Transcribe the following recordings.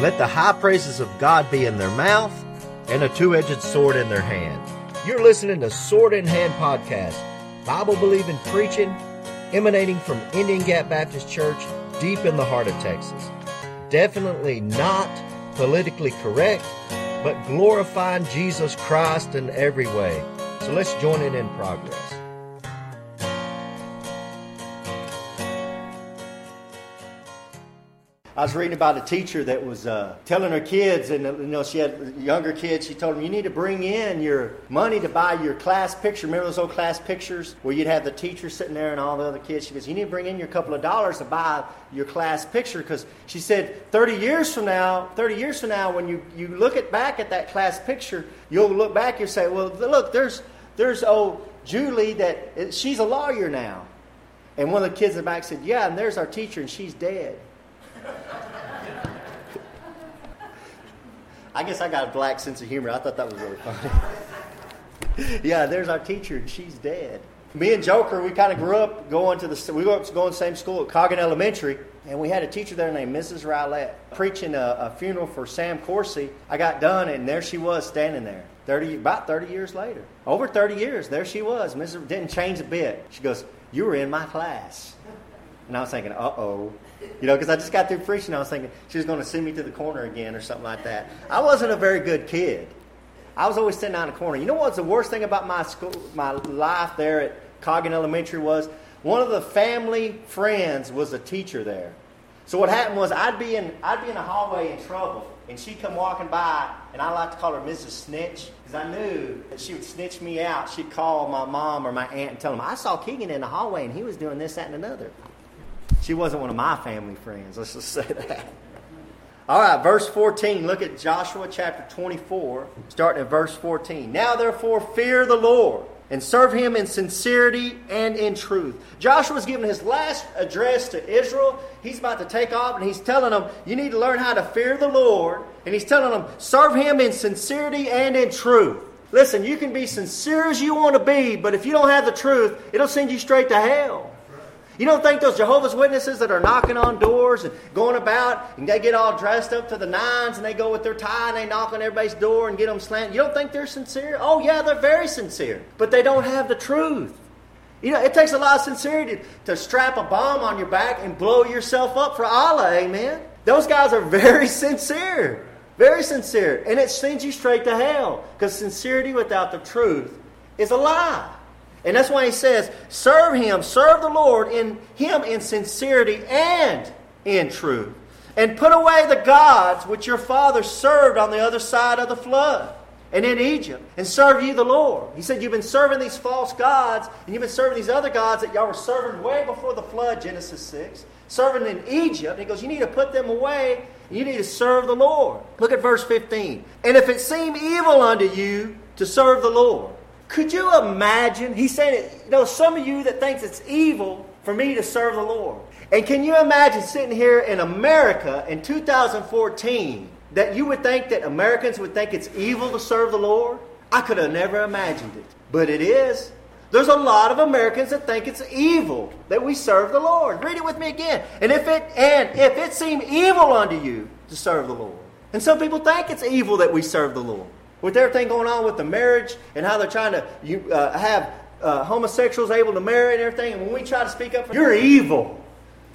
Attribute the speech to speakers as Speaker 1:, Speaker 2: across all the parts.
Speaker 1: Let the high praises of God be in their mouth and a two edged sword in their hand. You're listening to Sword in Hand Podcast, Bible believing preaching emanating from Indian Gap Baptist Church deep in the heart of Texas. Definitely not politically correct, but glorifying Jesus Christ in every way. So let's join it in progress. I was reading about a teacher that was uh, telling her kids, and you know she had younger kids. She told them, "You need to bring in your money to buy your class picture. Remember those old class pictures where you'd have the teacher sitting there and all the other kids." She goes, "You need to bring in your couple of dollars to buy your class picture because she said 30 years from now, 30 years from now, when you you look at back at that class picture, you'll look back and say, well, look, there's there's old Julie that she's a lawyer now." And one of the kids in the back said, "Yeah, and there's our teacher, and she's dead." I guess I got a black sense of humor. I thought that was really funny. yeah, there's our teacher, and she's dead. Me and Joker, we kind of grew up going to the we grew up going to the same school at Coggin Elementary, and we had a teacher there named Mrs. Rowlett preaching a, a funeral for Sam Coursey. I got done, and there she was standing there. 30, about 30 years later. Over 30 years, there she was. Mrs. didn't change a bit. She goes, You were in my class. And I was thinking, uh oh. You know, because I just got through preaching. I was thinking she was going to send me to the corner again or something like that. I wasn't a very good kid. I was always sitting down in the corner. You know what's the worst thing about my school, my life there at Coggin Elementary was? One of the family friends was a teacher there. So what happened was I'd be in I'd be in a hallway in trouble, and she'd come walking by, and I like to call her Mrs. Snitch because I knew that she would snitch me out. She'd call my mom or my aunt and tell them I saw Keegan in the hallway, and he was doing this, that, and another. She wasn't one of my family friends. Let's just say that. All right, verse 14. Look at Joshua chapter 24, starting at verse 14. Now, therefore, fear the Lord and serve him in sincerity and in truth. Joshua is giving his last address to Israel. He's about to take off, and he's telling them, You need to learn how to fear the Lord. And he's telling them, Serve him in sincerity and in truth. Listen, you can be sincere as you want to be, but if you don't have the truth, it'll send you straight to hell. You don't think those Jehovah's Witnesses that are knocking on doors and going about and they get all dressed up to the nines and they go with their tie and they knock on everybody's door and get them slanted? You don't think they're sincere? Oh, yeah, they're very sincere. But they don't have the truth. You know, it takes a lot of sincerity to strap a bomb on your back and blow yourself up for Allah, amen? Those guys are very sincere. Very sincere. And it sends you straight to hell because sincerity without the truth is a lie. And that's why he says, serve him, serve the Lord in him in sincerity and in truth. And put away the gods which your father served on the other side of the flood and in Egypt, and serve ye the Lord. He said, You've been serving these false gods, and you've been serving these other gods that y'all were serving way before the flood, Genesis 6, serving in Egypt. And he goes, You need to put them away, and you need to serve the Lord. Look at verse 15. And if it seem evil unto you to serve the Lord, could you imagine? He's saying, it, you know, some of you that thinks it's evil for me to serve the Lord. And can you imagine sitting here in America in 2014 that you would think that Americans would think it's evil to serve the Lord? I could have never imagined it. But it is. There's a lot of Americans that think it's evil that we serve the Lord. Read it with me again. And if it and if it seem evil unto you to serve the Lord. And some people think it's evil that we serve the Lord with everything going on with the marriage and how they're trying to you, uh, have uh, homosexuals able to marry and everything, and when we try to speak up for you're evil.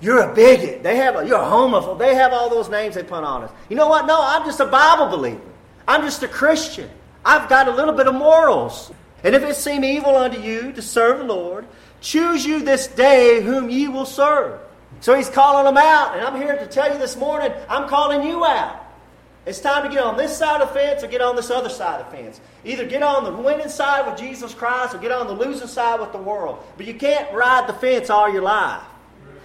Speaker 1: You're a bigot. They have a, you're a homophobe. They have all those names they put on us. You know what? No, I'm just a Bible believer. I'm just a Christian. I've got a little bit of morals. And if it seem evil unto you to serve the Lord, choose you this day whom ye will serve. So he's calling them out, and I'm here to tell you this morning, I'm calling you out. It's time to get on this side of the fence or get on this other side of the fence. Either get on the winning side with Jesus Christ or get on the losing side with the world. But you can't ride the fence all your life.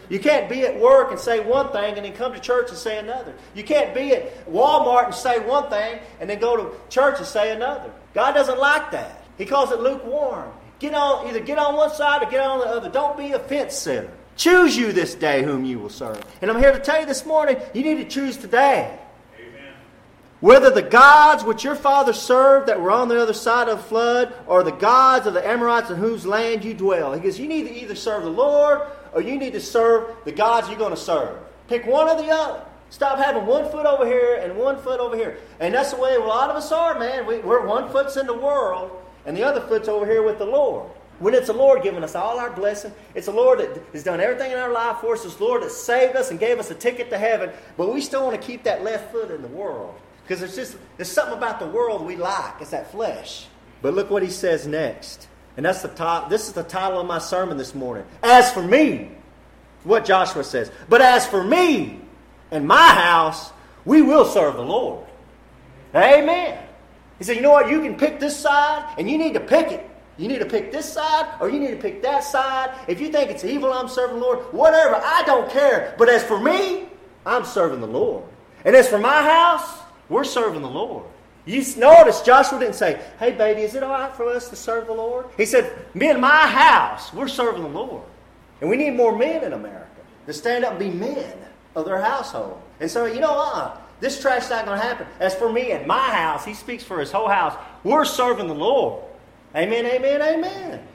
Speaker 1: You can't be at work and say one thing and then come to church and say another. You can't be at Walmart and say one thing and then go to church and say another. God doesn't like that. He calls it lukewarm. Get on either get on one side or get on the other. Don't be a fence sitter. Choose you this day whom you will serve. And I'm here to tell you this morning, you need to choose today. Whether the gods which your father served that were on the other side of the flood, or the gods of the Amorites in whose land you dwell. He goes, You need to either serve the Lord or you need to serve the gods you're going to serve. Pick one or the other. Stop having one foot over here and one foot over here. And that's the way a lot of us are, man. We, we're one foot's in the world and the other foot's over here with the Lord. When it's the Lord giving us all our blessing, it's the Lord that has done everything in our life for us. It's the Lord that saved us and gave us a ticket to heaven. But we still want to keep that left foot in the world. Because there's just there's something about the world we like. It's that flesh. But look what he says next. And that's the top this is the title of my sermon this morning. As for me, what Joshua says. But as for me and my house, we will serve the Lord. Amen. He said, you know what? You can pick this side, and you need to pick it. You need to pick this side or you need to pick that side. If you think it's evil, I'm serving the Lord. Whatever, I don't care. But as for me, I'm serving the Lord. And as for my house, we're serving the Lord. You notice Joshua didn't say, Hey, baby, is it all right for us to serve the Lord? He said, Me and my house, we're serving the Lord. And we need more men in America to stand up and be men of their household. And so, you know what? This trash's not going to happen. As for me and my house, he speaks for his whole house. We're serving the Lord. Amen, amen, amen.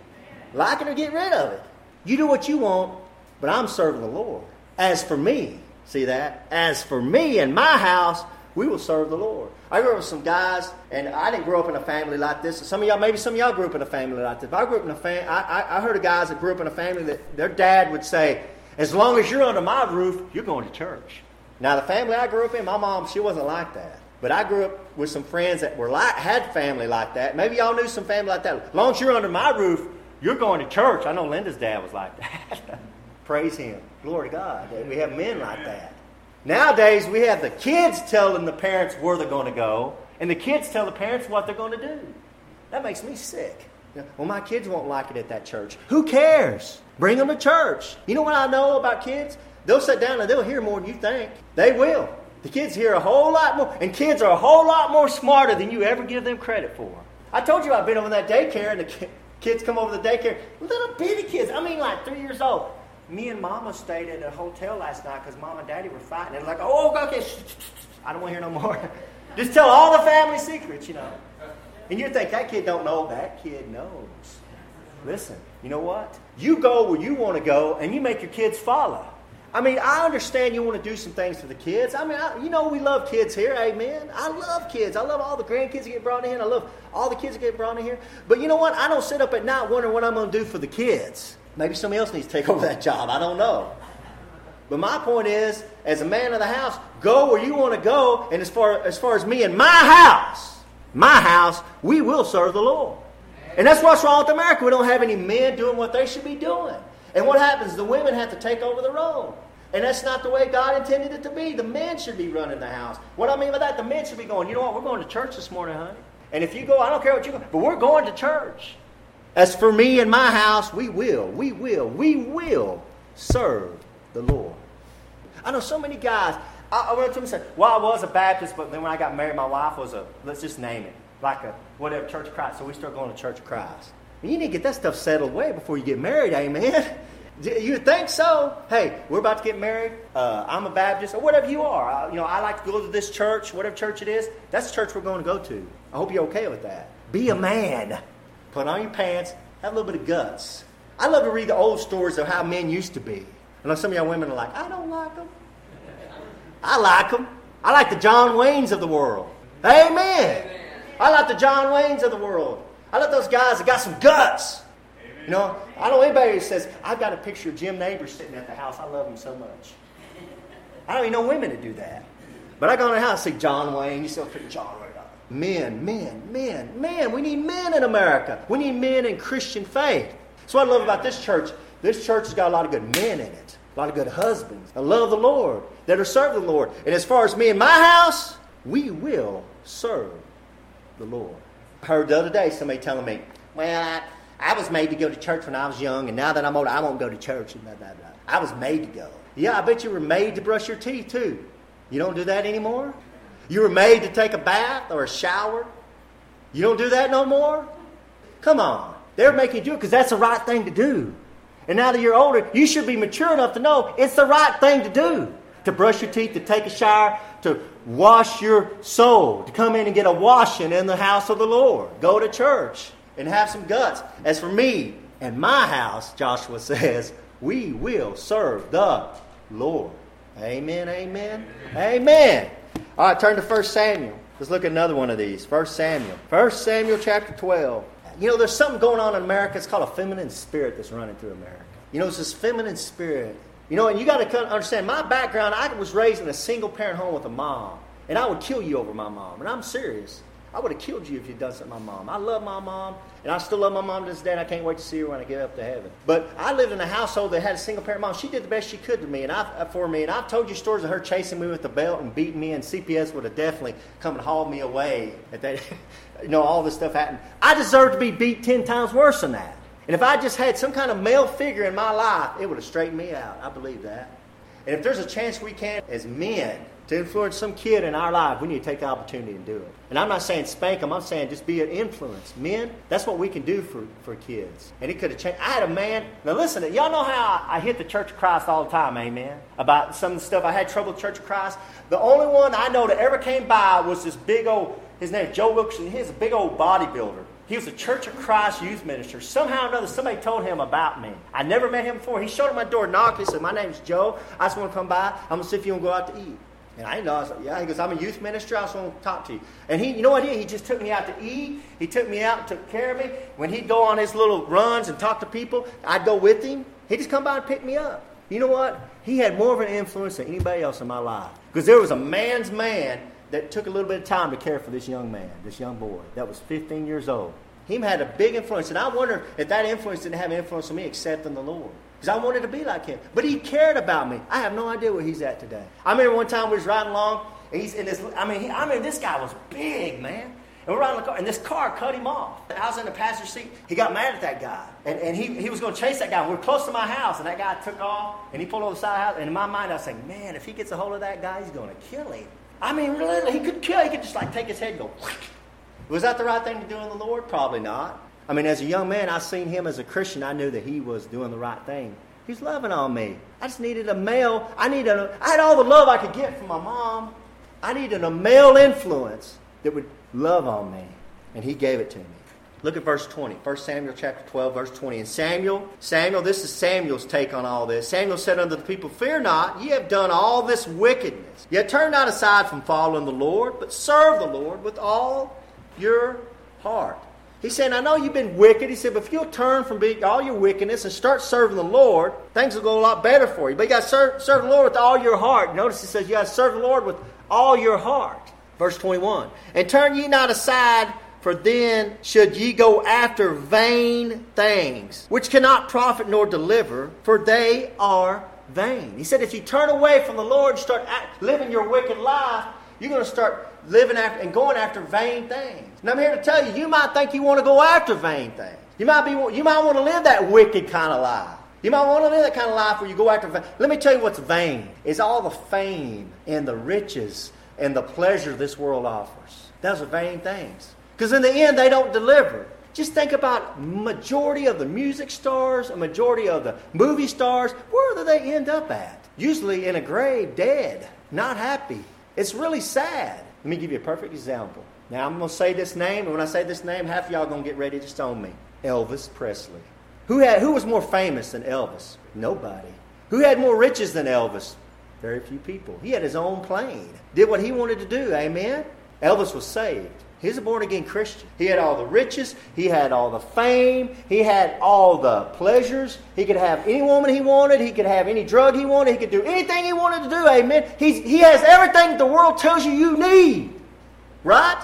Speaker 1: Like it or get rid of it. You do what you want, but I'm serving the Lord. As for me, see that? As for me and my house, we will serve the Lord. I grew up with some guys, and I didn't grow up in a family like this. Some of y'all, maybe some of y'all grew up in a family like this. But I grew up in a family. I, I heard of guys that grew up in a family that their dad would say, "As long as you're under my roof, you're going to church." Now, the family I grew up in, my mom, she wasn't like that. But I grew up with some friends that were like, had family like that. Maybe y'all knew some family like that. As long as you're under my roof, you're going to church. I know Linda's dad was like that. Praise him. Glory to God. We have men like that. Nowadays, we have the kids telling the parents where they're going to go, and the kids tell the parents what they're going to do. That makes me sick. Well, my kids won't like it at that church. Who cares? Bring them to church. You know what I know about kids? They'll sit down and they'll hear more than you think. They will. The kids hear a whole lot more, and kids are a whole lot more smarter than you ever give them credit for. I told you I've been over that daycare, and the kids come over the daycare, little bitty kids. I mean, like three years old. Me and Mama stayed at a hotel last night because Mom and Daddy were fighting. They're like, "Oh, okay, I don't want to hear no more." Just tell all the family secrets, you know. And you think that kid don't know. That kid knows. Listen, you know what? You go where you want to go, and you make your kids follow. I mean, I understand you want to do some things for the kids. I mean, I, you know, we love kids here, amen. I love kids. I love all the grandkids that get brought in. I love all the kids that get brought in here. But you know what? I don't sit up at night wondering what I'm going to do for the kids. Maybe somebody else needs to take over that job. I don't know. But my point is, as a man of the house, go where you want to go. And as far as, far as me and my house, my house, we will serve the Lord. And that's what's wrong with America. We don't have any men doing what they should be doing. And what happens? The women have to take over the role. And that's not the way God intended it to be. The men should be running the house. What I mean by that, the men should be going, you know what, we're going to church this morning, honey. And if you go, I don't care what you go, but we're going to church. As for me and my house, we will, we will, we will serve the Lord. I know so many guys. I, I went to them and said, well, I was a Baptist, but then when I got married, my wife was a, let's just name it, like a whatever, Church of Christ. So we started going to Church of Christ. You need to get that stuff settled away before you get married, amen. You think so? Hey, we're about to get married. Uh, I'm a Baptist, or whatever you are. I, you know, I like to go to this church, whatever church it is. That's the church we're going to go to. I hope you're okay with that. Be a man. Put on your pants. Have a little bit of guts. I love to read the old stories of how men used to be. I know some of y'all women are like, I don't like them. I like them. I like the John Waynes of the world. Amen. I like the John Waynes of the world. I love those guys that got some guts. You know, I don't know anybody who says, I've got a picture of Jim Nabors sitting at the house. I love him so much. I don't even know women that do that. But I go in the house and see John Wayne. You still pick John. Men, men, men, men. We need men in America. We need men in Christian faith. That's what I love about this church. This church has got a lot of good men in it. A lot of good husbands that love the Lord, that are serving the Lord. And as far as me and my house, we will serve the Lord. I heard the other day somebody telling me, well, I, I was made to go to church when I was young, and now that I'm older, I won't go to church. Blah, blah, blah. I was made to go. Yeah, I bet you were made to brush your teeth too. You don't do that anymore? You were made to take a bath or a shower. You don't do that no more? Come on. They're making you do it because that's the right thing to do. And now that you're older, you should be mature enough to know it's the right thing to do. To brush your teeth, to take a shower, to wash your soul, to come in and get a washing in the house of the Lord. Go to church and have some guts. As for me and my house, Joshua says, we will serve the Lord. Amen, amen, amen. All right, turn to 1 Samuel. Let's look at another one of these. 1 Samuel. 1 Samuel chapter 12. You know, there's something going on in America. It's called a feminine spirit that's running through America. You know, it's this feminine spirit. You know, and you got to understand my background. I was raised in a single parent home with a mom, and I would kill you over my mom. And I'm serious. I would have killed you if you'd done something to my mom. I love my mom, and I still love my mom to this day, and I can't wait to see her when I get up to heaven. But I lived in a household that had a single parent mom. She did the best she could to me and I, uh, for me. And I've told you stories of her chasing me with the belt and beating me, and CPS would have definitely come and hauled me away. At that, you know, all this stuff happened. I deserve to be beat 10 times worse than that. And if I just had some kind of male figure in my life, it would have straightened me out. I believe that. And if there's a chance we can, as men, to influence some kid in our life, we need to take the opportunity and do it. And I'm not saying spank them, I'm saying just be an influence. Men, that's what we can do for, for kids. And it could have changed. I had a man, now listen, y'all know how I, I hit the Church of Christ all the time, amen? About some of the stuff I had trouble with Church of Christ. The only one I know that ever came by was this big old, his name is Joe Wilkerson. He's a big old bodybuilder. He was a Church of Christ youth minister. Somehow or another, somebody told him about me. I never met him before. He showed up my door, knocked. He said, My name's Joe. I just want to come by. I'm going to see if you want to go out to eat. And I know, I was like, yeah, he goes, I'm a youth minister, I just want to talk to you. And he, you know what he did? He just took me out to eat. He took me out and took care of me. When he'd go on his little runs and talk to people, I'd go with him. He'd just come by and pick me up. You know what? He had more of an influence than anybody else in my life. Because there was a man's man that took a little bit of time to care for this young man, this young boy that was 15 years old. He had a big influence. And I wonder if that influence didn't have influence on me except in the Lord. Because I wanted to be like him. But he cared about me. I have no idea where he's at today. I remember one time we was riding along, and he's in this, I mean, he, I mean, this guy was big, man. And we're riding the car, and this car cut him off. I was in the passenger seat. He got mad at that guy. And, and he, he was going to chase that guy. We are close to my house, and that guy took off, and he pulled over the side of the house. And in my mind, I was saying, man, if he gets a hold of that guy, he's going to kill him. I mean, really, he could kill. He could just like take his head and go. Was that the right thing to do in the Lord? Probably not. I mean, as a young man, I seen him as a Christian. I knew that he was doing the right thing. He's loving on me. I just needed a male. I needed. A, I had all the love I could get from my mom. I needed a male influence that would love on me, and he gave it to me. Look at verse 20. 1 Samuel chapter 12, verse 20. And Samuel, Samuel, this is Samuel's take on all this. Samuel said unto the people, Fear not, ye have done all this wickedness. Yet turn not aside from following the Lord, but serve the Lord with all your heart. He's saying, I know you've been wicked. He said, but if you'll turn from being all your wickedness and start serving the Lord, things will go a lot better for you. But you got to serve, serve the Lord with all your heart. Notice he says, you got to serve the Lord with all your heart. Verse 21. And turn ye not aside, for then should ye go after vain things, which cannot profit nor deliver, for they are vain. He said, if you turn away from the Lord and start living your wicked life, you're going to start living after and going after vain things. And I'm here to tell you, you might think you want to go after vain things. You might be, you might want to live that wicked kind of life. You might want to live that kind of life where you go after. Vain. Let me tell you what's vain. It's all the fame and the riches and the pleasure this world offers. Those are vain things. Because in the end, they don't deliver. Just think about majority of the music stars, a majority of the movie stars. Where do they end up at? Usually in a grave, dead, not happy. It's really sad. Let me give you a perfect example. Now, I'm going to say this name, and when I say this name, half of y'all are going to get ready to stone me. Elvis Presley. Who, had, who was more famous than Elvis? Nobody. Who had more riches than Elvis? Very few people. He had his own plane, did what he wanted to do. Amen? Elvis was saved. He's a born again Christian. He had all the riches, he had all the fame, he had all the pleasures. He could have any woman he wanted, he could have any drug he wanted, he could do anything he wanted to do. Amen. He's, he has everything the world tells you you need. Right?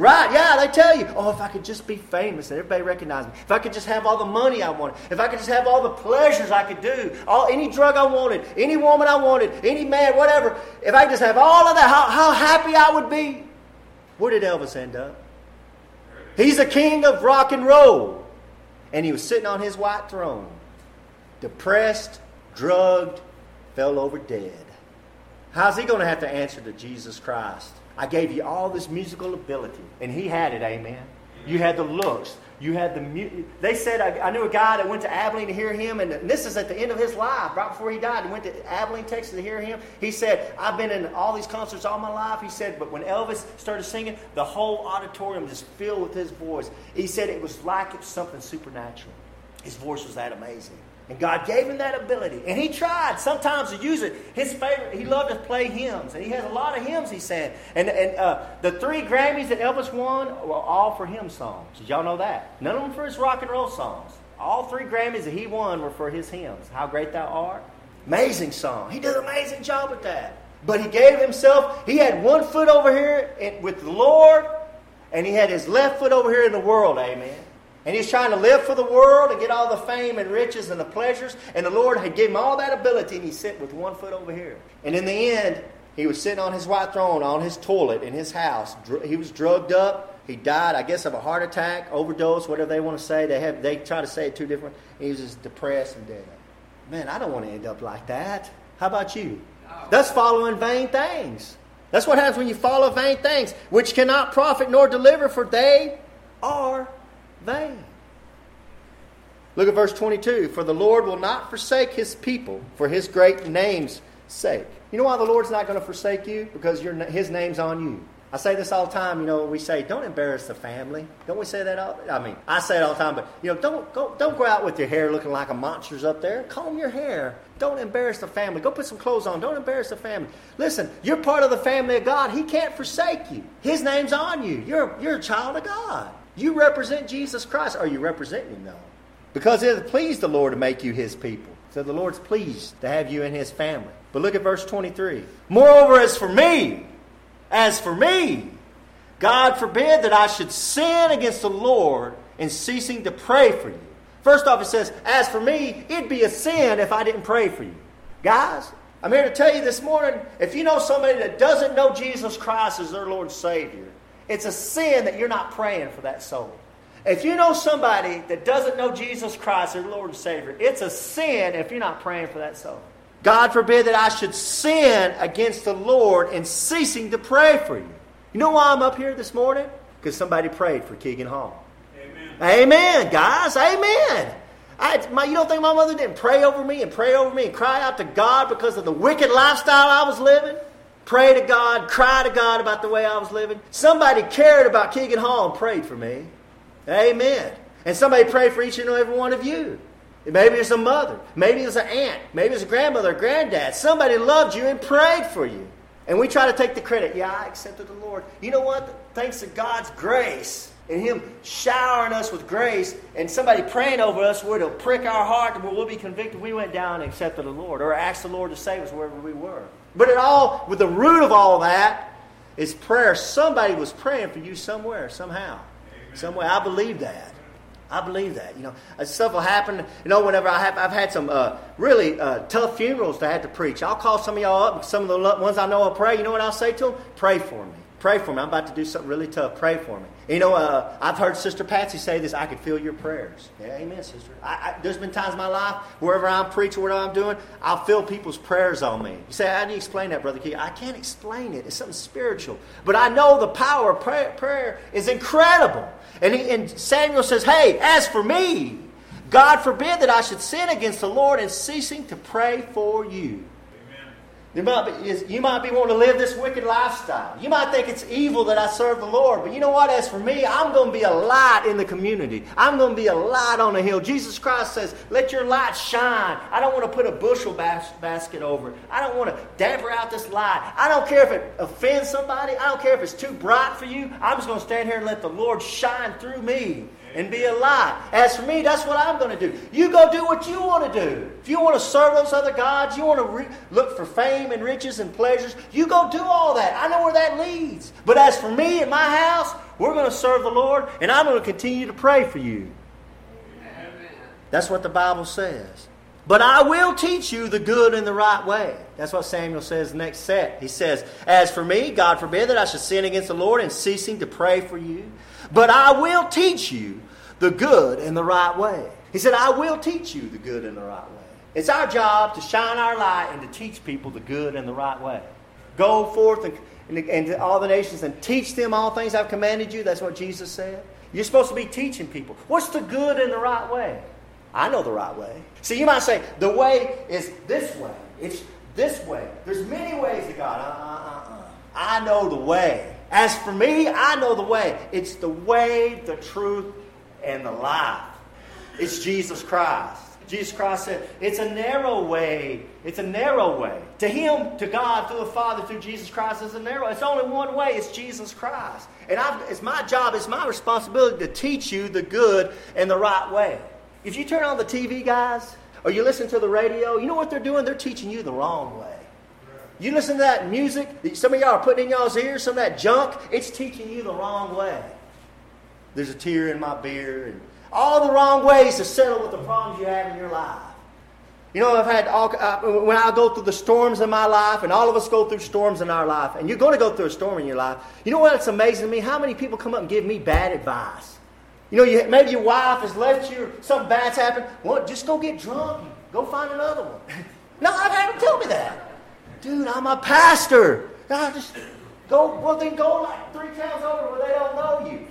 Speaker 1: Right, yeah, they tell you, oh, if I could just be famous and everybody recognize me, if I could just have all the money I wanted, if I could just have all the pleasures I could do, all any drug I wanted, any woman I wanted, any man, whatever, if I could just have all of that, how, how happy I would be. Where did Elvis end up? He's a king of rock and roll. And he was sitting on his white throne, depressed, drugged, fell over dead. How's he going to have to answer to Jesus Christ? I gave you all this musical ability. And he had it, amen. You had the looks, you had the mu- They said, I, I, knew a guy that went to Abilene to hear him, and this is at the end of his life, right before he died. He went to Abilene, Texas to hear him. He said, I've been in all these concerts all my life. He said, but when Elvis started singing, the whole auditorium just filled with his voice. He said it was like it was something supernatural. His voice was that amazing. And God gave him that ability. And he tried sometimes to use it. His favorite, he loved to play hymns. And he has a lot of hymns, he said. And, and uh, the three Grammys that Elvis won were all for hymn songs. Did y'all know that? None of them for his rock and roll songs. All three Grammys that he won were for his hymns. How great thou art. Amazing song. He did an amazing job with that. But he gave himself, he had one foot over here with the Lord, and he had his left foot over here in the world. Amen. And he's trying to live for the world and get all the fame and riches and the pleasures. And the Lord had given him all that ability, and he's sitting with one foot over here. And in the end, he was sitting on his white throne on his toilet in his house. He was drugged up. He died, I guess, of a heart attack, overdose, whatever they want to say. They have they try to say it two different. He was just depressed and dead. Man, I don't want to end up like that. How about you? That's following vain things. That's what happens when you follow vain things, which cannot profit nor deliver, for they are vain. Look at verse 22. For the Lord will not forsake his people for his great name's sake. You know why the Lord's not going to forsake you? Because his name's on you. I say this all the time, you know, we say, don't embarrass the family. Don't we say that all I mean, I say it all the time, but you know, don't go don't go out with your hair looking like a monster's up there. Comb your hair. Don't embarrass the family. Go put some clothes on. Don't embarrass the family. Listen, you're part of the family of God. He can't forsake you. His name's on you. You're you're a child of God. You represent Jesus Christ. Are you representing him though? Because it pleased the Lord to make you his people. So the Lord's pleased to have you in his family. But look at verse 23. Moreover, as for me, as for me, God forbid that I should sin against the Lord in ceasing to pray for you. First off, it says, As for me, it'd be a sin if I didn't pray for you. Guys, I'm here to tell you this morning if you know somebody that doesn't know Jesus Christ as their Lord and Savior, it's a sin that you're not praying for that soul. If you know somebody that doesn't know Jesus Christ as Lord and Savior, it's a sin if you're not praying for that soul. God forbid that I should sin against the Lord in ceasing to pray for you. You know why I'm up here this morning? Because somebody prayed for Keegan Hall. Amen. Amen, guys. Amen. I, my, you don't think my mother didn't pray over me and pray over me and cry out to God because of the wicked lifestyle I was living? Pray to God, cry to God about the way I was living. Somebody cared about Keegan Hall and prayed for me. Amen. And somebody prayed for each and every one of you. Maybe it's a mother. Maybe it's an aunt. Maybe it's a grandmother, granddad. Somebody loved you and prayed for you. And we try to take the credit. Yeah, I accepted the Lord. You know what? Thanks to God's grace and Him showering us with grace and somebody praying over us where it'll prick our heart and we'll be convicted. We went down and accepted the Lord or asked the Lord to save us wherever we were. But it all, with the root of all that, is prayer. Somebody was praying for you somewhere, somehow. Amen. Somewhere. I believe that. I believe that. You know, uh, stuff will happen. You know, whenever I have, I've had some uh, really uh, tough funerals to have to preach. I'll call some of y'all up. Some of the ones I know will pray. You know what I'll say to them? Pray for me. Pray for me. I'm about to do something really tough. Pray for me. You know, uh, I've heard Sister Patsy say this. I can feel your prayers. Yeah, amen, sister. I, I, there's been times in my life, wherever I'm preaching, whatever I'm doing, I'll feel people's prayers on me. You say, how do you explain that, Brother Key? I can't explain it. It's something spiritual. But I know the power of prayer, prayer is incredible. And, he, and Samuel says, Hey, as for me, God forbid that I should sin against the Lord in ceasing to pray for you. You might, be, you might be wanting to live this wicked lifestyle. You might think it's evil that I serve the Lord. But you know what? As for me, I'm going to be a light in the community. I'm going to be a light on the hill. Jesus Christ says, Let your light shine. I don't want to put a bushel bas- basket over it. I don't want to damper out this light. I don't care if it offends somebody. I don't care if it's too bright for you. I'm just going to stand here and let the Lord shine through me and be a light. As for me, that's what I'm going to do. You go do what you want to do. If you want to serve those other gods, you want to re- look for fame and riches and pleasures, you go do all that. I know where that leads. But as for me and my house, we're going to serve the Lord, and I'm going to continue to pray for you. Amen. That's what the Bible says. But I will teach you the good and the right way. That's what Samuel says next set. He says, As for me, God forbid that I should sin against the Lord in ceasing to pray for you. But I will teach you the good and the right way. He said, I will teach you the good and the right way. It's our job to shine our light and to teach people the good and the right way. Go forth and, and, and to all the nations and teach them all things I've commanded you. That's what Jesus said. You're supposed to be teaching people. What's the good and the right way? I know the right way. See, you might say, the way is this way. It's this way. There's many ways to God. Uh, uh, uh, uh. I know the way. As for me, I know the way. It's the way, the truth, and the life. It's Jesus Christ. Jesus Christ said, It's a narrow way. It's a narrow way. To Him, to God, through the Father, through Jesus Christ, is a narrow. It's only one way. It's Jesus Christ. And I've, it's my job, it's my responsibility to teach you the good and the right way. If you turn on the TV, guys, or you listen to the radio, you know what they're doing? They're teaching you the wrong way. You listen to that music, some of y'all are putting in y'all's ears, some of that junk, it's teaching you the wrong way. There's a tear in my beer, and all the wrong ways to settle with the problems you have in your life. You know, I've had all, uh, when I go through the storms in my life, and all of us go through storms in our life, and you're going to go through a storm in your life. You know what? It's amazing to me? How many people come up and give me bad advice? You know, you, maybe your wife has left you, or something bad's happened. Well, just go get drunk. Go find another one. no, I've had them tell me that. Dude, I'm a pastor. No, just go, well, then go like three towns over where they don't know you.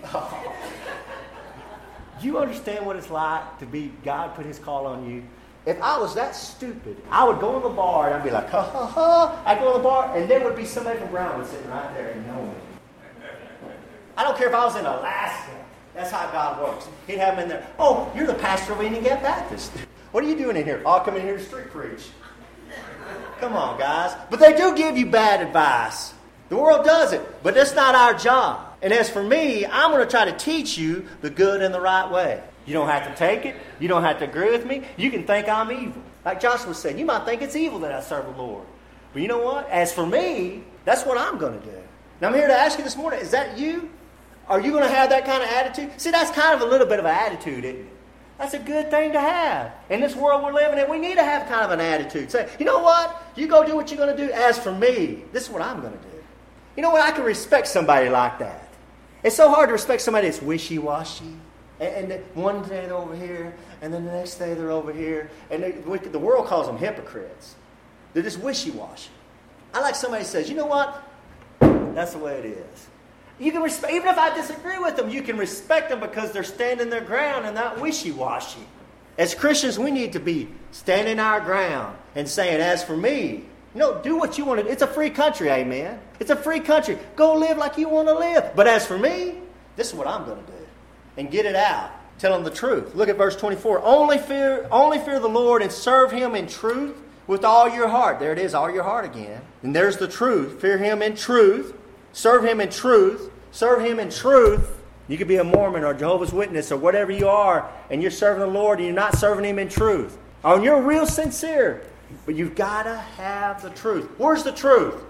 Speaker 1: you understand what it's like to be, God put his call on you? If I was that stupid, I would go in the bar and I'd be like, ha ha ha. I'd go in the bar and there would be somebody from Brownwood sitting right there and know me. I don't care if I was in Alaska. That's how God works. He'd have them in there. Oh, you're the pastor of Indian Gap Baptist. What are you doing in here? I'll come in here to street preach. Come on, guys. But they do give you bad advice. The world does it, but that's not our job. And as for me, I'm going to try to teach you the good and the right way. You don't have to take it. You don't have to agree with me. You can think I'm evil. Like Joshua said, you might think it's evil that I serve the Lord. But you know what? As for me, that's what I'm going to do. Now I'm here to ask you this morning, is that you? Are you going to have that kind of attitude? See, that's kind of a little bit of an attitude, isn't it? That's a good thing to have. In this world we're living in, we need to have kind of an attitude. Say, you know what? You go do what you're going to do. As for me, this is what I'm going to do. You know what? I can respect somebody like that. It's so hard to respect somebody that's wishy washy. And, and, one day they're over here, and then the next day they're over here. And they, the world calls them hypocrites. They're just wishy washy. I like somebody says, you know what? That's the way it is. You can respect, even if I disagree with them, you can respect them because they're standing their ground and not wishy washy. As Christians, we need to be standing our ground and saying, as for me, no, do what you want to. It's a free country, amen. It's a free country. Go live like you want to live. But as for me, this is what I'm going to do. And get it out. Tell them the truth. Look at verse 24. Only fear, only fear the Lord and serve him in truth with all your heart. There it is, all your heart again. And there's the truth. Fear him in truth Serve Him in truth. Serve Him in truth. You could be a Mormon or Jehovah's Witness or whatever you are, and you're serving the Lord and you're not serving Him in truth. Oh, you're real sincere, but you've got to have the truth. Where's the truth?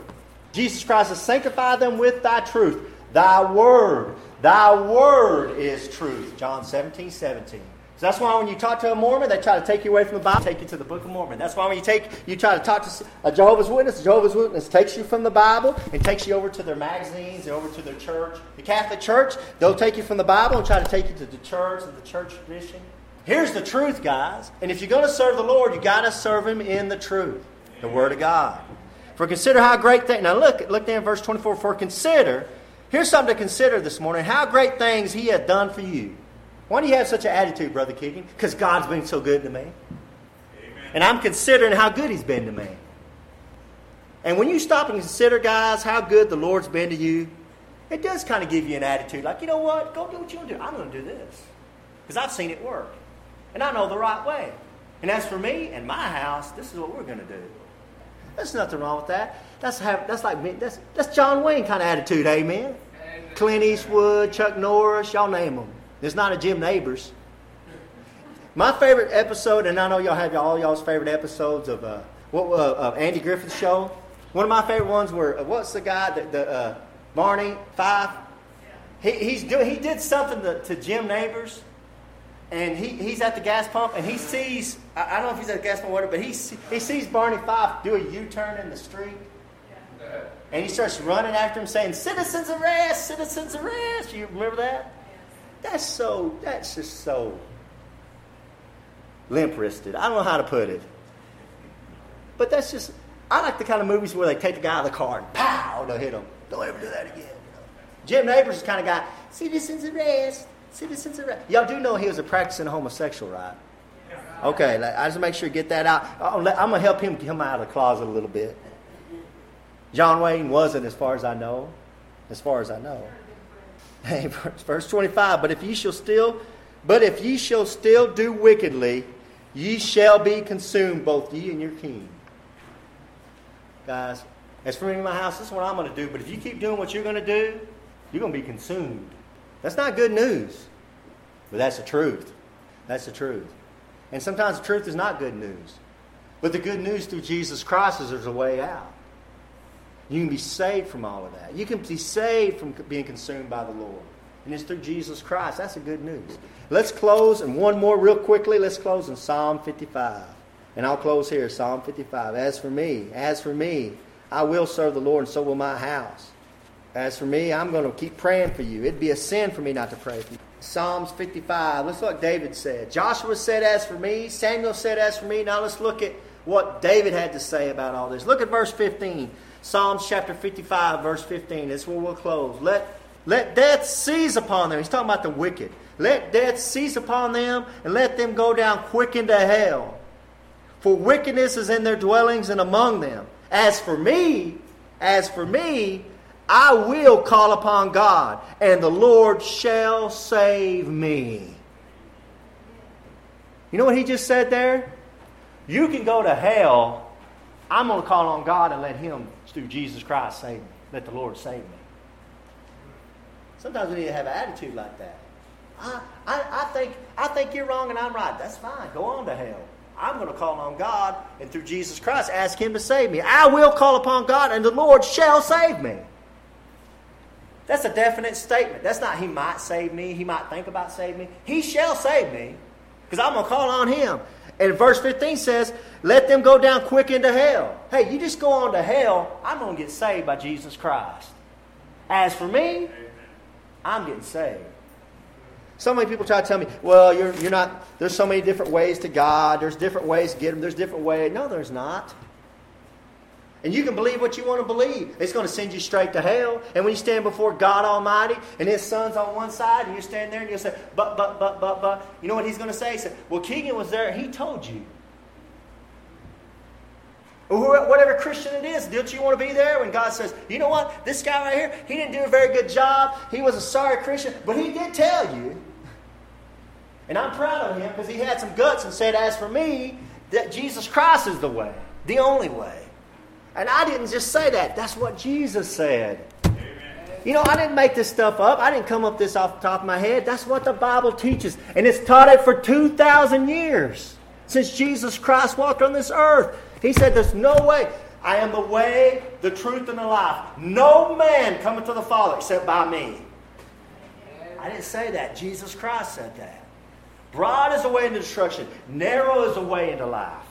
Speaker 1: Jesus Christ has sanctified them with thy truth. Thy word. Thy word is truth. John 17, 17. So that's why when you talk to a Mormon, they try to take you away from the Bible, take you to the Book of Mormon. That's why when you take you try to talk to a Jehovah's Witness, a Jehovah's Witness takes you from the Bible and takes you over to their magazines and over to their church. The Catholic Church, they'll take you from the Bible and try to take you to the church and the church tradition. Here's the truth, guys. And if you're going to serve the Lord, you got to serve Him in the truth, the Word of God. For consider how great things. Now look, look down verse 24. For consider, here's something to consider this morning: how great things He hath done for you. Why do you have such an attitude, Brother Keegan? Because God's been so good to me. Amen. And I'm considering how good He's been to me. And when you stop and consider, guys, how good the Lord's been to you, it does kind of give you an attitude like, you know what? Go do what you want to do. I'm going to do this. Because I've seen it work. And I know the right way. And as for me and my house, this is what we're going to do. There's nothing wrong with that. That's, have, that's like. That's, that's John Wayne kind of attitude, amen? amen? Clint Eastwood, Chuck Norris, y'all name them. It's not a Jim Nabors. My favorite episode, and I know y'all have all y'all's favorite episodes of uh, what uh, of Andy Griffith's show. One of my favorite ones were uh, what's the guy that the uh, Barney Fife? He, he's doing. He did something to, to Jim Nabors, and he, he's at the gas pump, and he sees. I, I don't know if he's at the gas pump or whatever, but he he sees Barney Fife do a U-turn in the street, and he starts running after him, saying, "Citizens arrest! Citizens arrest!" You remember that? That's so, that's just so limp wristed. I don't know how to put it. But that's just, I like the kind of movies where they take the guy out of the car and pow, they'll hit him. Don't ever do that again. Jim Nabors is the kind of guy, citizens arrest, citizens arrest. Y'all do know he was a practicing homosexual, right? Okay, I just make sure you get that out. Oh, I'm going to help him come out of the closet a little bit. John Wayne wasn't, as far as I know. As far as I know. Verse 25, but if ye shall still, but if ye shall still do wickedly, Ye shall be consumed, both ye and your king. Guys, as for me in my house, this is what I'm going to do. But if you keep doing what you're going to do, you're going to be consumed. That's not good news. But that's the truth. That's the truth. And sometimes the truth is not good news. But the good news through Jesus Christ is there's a way out. You can be saved from all of that. You can be saved from being consumed by the Lord. And it's through Jesus Christ. That's the good news. Let's close, and one more real quickly. Let's close in Psalm 55. And I'll close here, Psalm 55. As for me, as for me, I will serve the Lord, and so will my house. As for me, I'm going to keep praying for you. It'd be a sin for me not to pray for you. Psalms 55. Let's look David said. Joshua said, As for me. Samuel said, As for me. Now let's look at what David had to say about all this. Look at verse 15. Psalms chapter 55, verse 15. That's where we'll close. Let, let death seize upon them. He's talking about the wicked. Let death seize upon them, and let them go down quick into hell. For wickedness is in their dwellings and among them. As for me, as for me, I will call upon God, and the Lord shall save me. You know what he just said there? You can go to hell. I'm going to call on God and let Him, through Jesus Christ, save me. Let the Lord save me. Sometimes we need to have an attitude like that. I, I, I, think, I think you're wrong and I'm right. That's fine. Go on to hell. I'm going to call on God and through Jesus Christ ask Him to save me. I will call upon God and the Lord shall save me. That's a definite statement. That's not He might save me, He might think about saving me. He shall save me because I'm going to call on Him. And verse 15 says, Let them go down quick into hell. Hey, you just go on to hell, I'm going to get saved by Jesus Christ. As for me, I'm getting saved. So many people try to tell me, well, you're, you're not, there's so many different ways to God. There's different ways to get Him. There's different ways. No, there's not. And you can believe what you want to believe. It's going to send you straight to hell. And when you stand before God Almighty and His Son's on one side, and you stand there and you'll say, but, but, but, but, but, you know what He's going to say? He said, well, Keegan was there. He told you. Or whatever Christian it is, don't you want to be there when God says, you know what? This guy right here, he didn't do a very good job. He was a sorry Christian, but he did tell you. And I'm proud of him because he had some guts and said, As for me, that Jesus Christ is the way, the only way. And I didn't just say that, that's what Jesus said. Amen. You know, I didn't make this stuff up. I didn't come up this off the top of my head. That's what the Bible teaches. And it's taught it for 2,000 years since Jesus Christ walked on this earth. He said, There's no way. I am the way, the truth, and the life. No man cometh to the Father except by me. I didn't say that. Jesus Christ said that. Broad is the way into destruction, narrow is the way into life.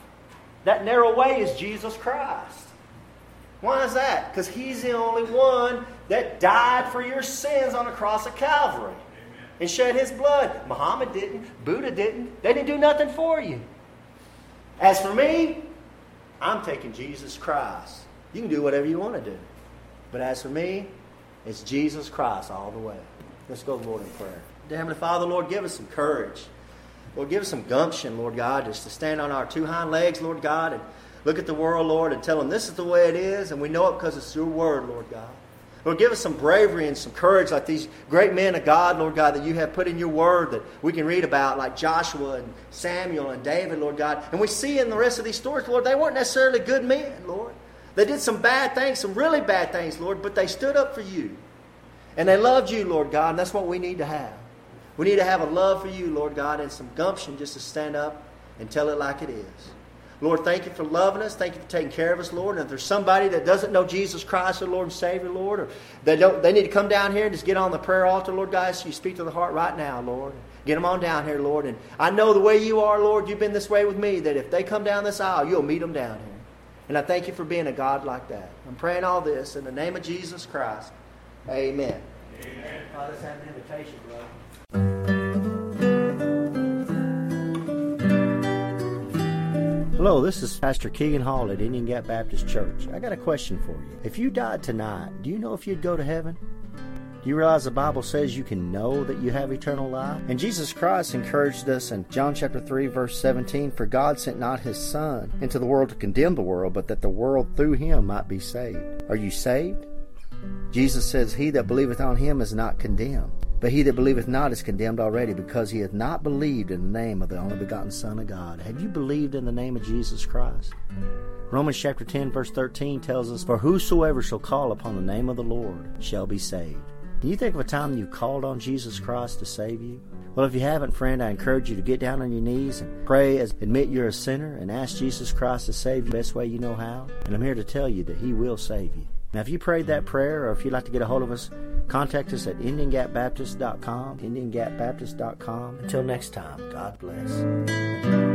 Speaker 1: That narrow way is Jesus Christ. Why is that? Because He's the only one that died for your sins on the cross of Calvary Amen. and shed His blood. Muhammad didn't, Buddha didn't. They didn't do nothing for you. As for me, I'm taking Jesus Christ. You can do whatever you want to do. But as for me, it's Jesus Christ all the way. Let's go Lord in prayer. Dear Heavenly Father, Lord, give us some courage. Lord, give us some gumption, Lord God, just to stand on our two hind legs, Lord God, and look at the world, Lord, and tell them this is the way it is, and we know it because it's your word, Lord God. Lord, give us some bravery and some courage like these great men of God, Lord God, that you have put in your word that we can read about, like Joshua and Samuel and David, Lord God. And we see in the rest of these stories, Lord, they weren't necessarily good men, Lord. They did some bad things, some really bad things, Lord, but they stood up for you. And they loved you, Lord God, and that's what we need to have. We need to have a love for you, Lord God, and some gumption just to stand up and tell it like it is. Lord, thank you for loving us. Thank you for taking care of us, Lord. And if there's somebody that doesn't know Jesus Christ, our Lord and Savior, Lord, or they don't, they need to come down here and just get on the prayer altar, Lord, guys. So you speak to the heart right now, Lord. Get them on down here, Lord. And I know the way you are, Lord. You've been this way with me. That if they come down this aisle, you'll meet them down here. And I thank you for being a God like that. I'm praying all this in the name of Jesus Christ. Amen. Amen. Have an invitation, brother. Hello, this is Pastor Keegan Hall at Indian Gap Baptist Church. I got a question for you. If you died tonight, do you know if you'd go to heaven? Do you realize the Bible says you can know that you have eternal life? And Jesus Christ encouraged us in John chapter 3 verse 17, for God sent not his son into the world to condemn the world, but that the world through him might be saved. Are you saved? Jesus says, He that believeth on him is not condemned. But he that believeth not is condemned already, because he hath not believed in the name of the only begotten Son of God. Have you believed in the name of Jesus Christ? Romans chapter 10, verse 13 tells us, For whosoever shall call upon the name of the Lord shall be saved. Can you think of a time you called on Jesus Christ to save you? Well, if you haven't, friend, I encourage you to get down on your knees and pray, as admit you're a sinner, and ask Jesus Christ to save you the best way you know how. And I'm here to tell you that He will save you. Now, if you prayed that prayer, or if you'd like to get a hold of us, contact us at IndianGapBaptist.com, IndianGapBaptist.com. Until next time, God bless.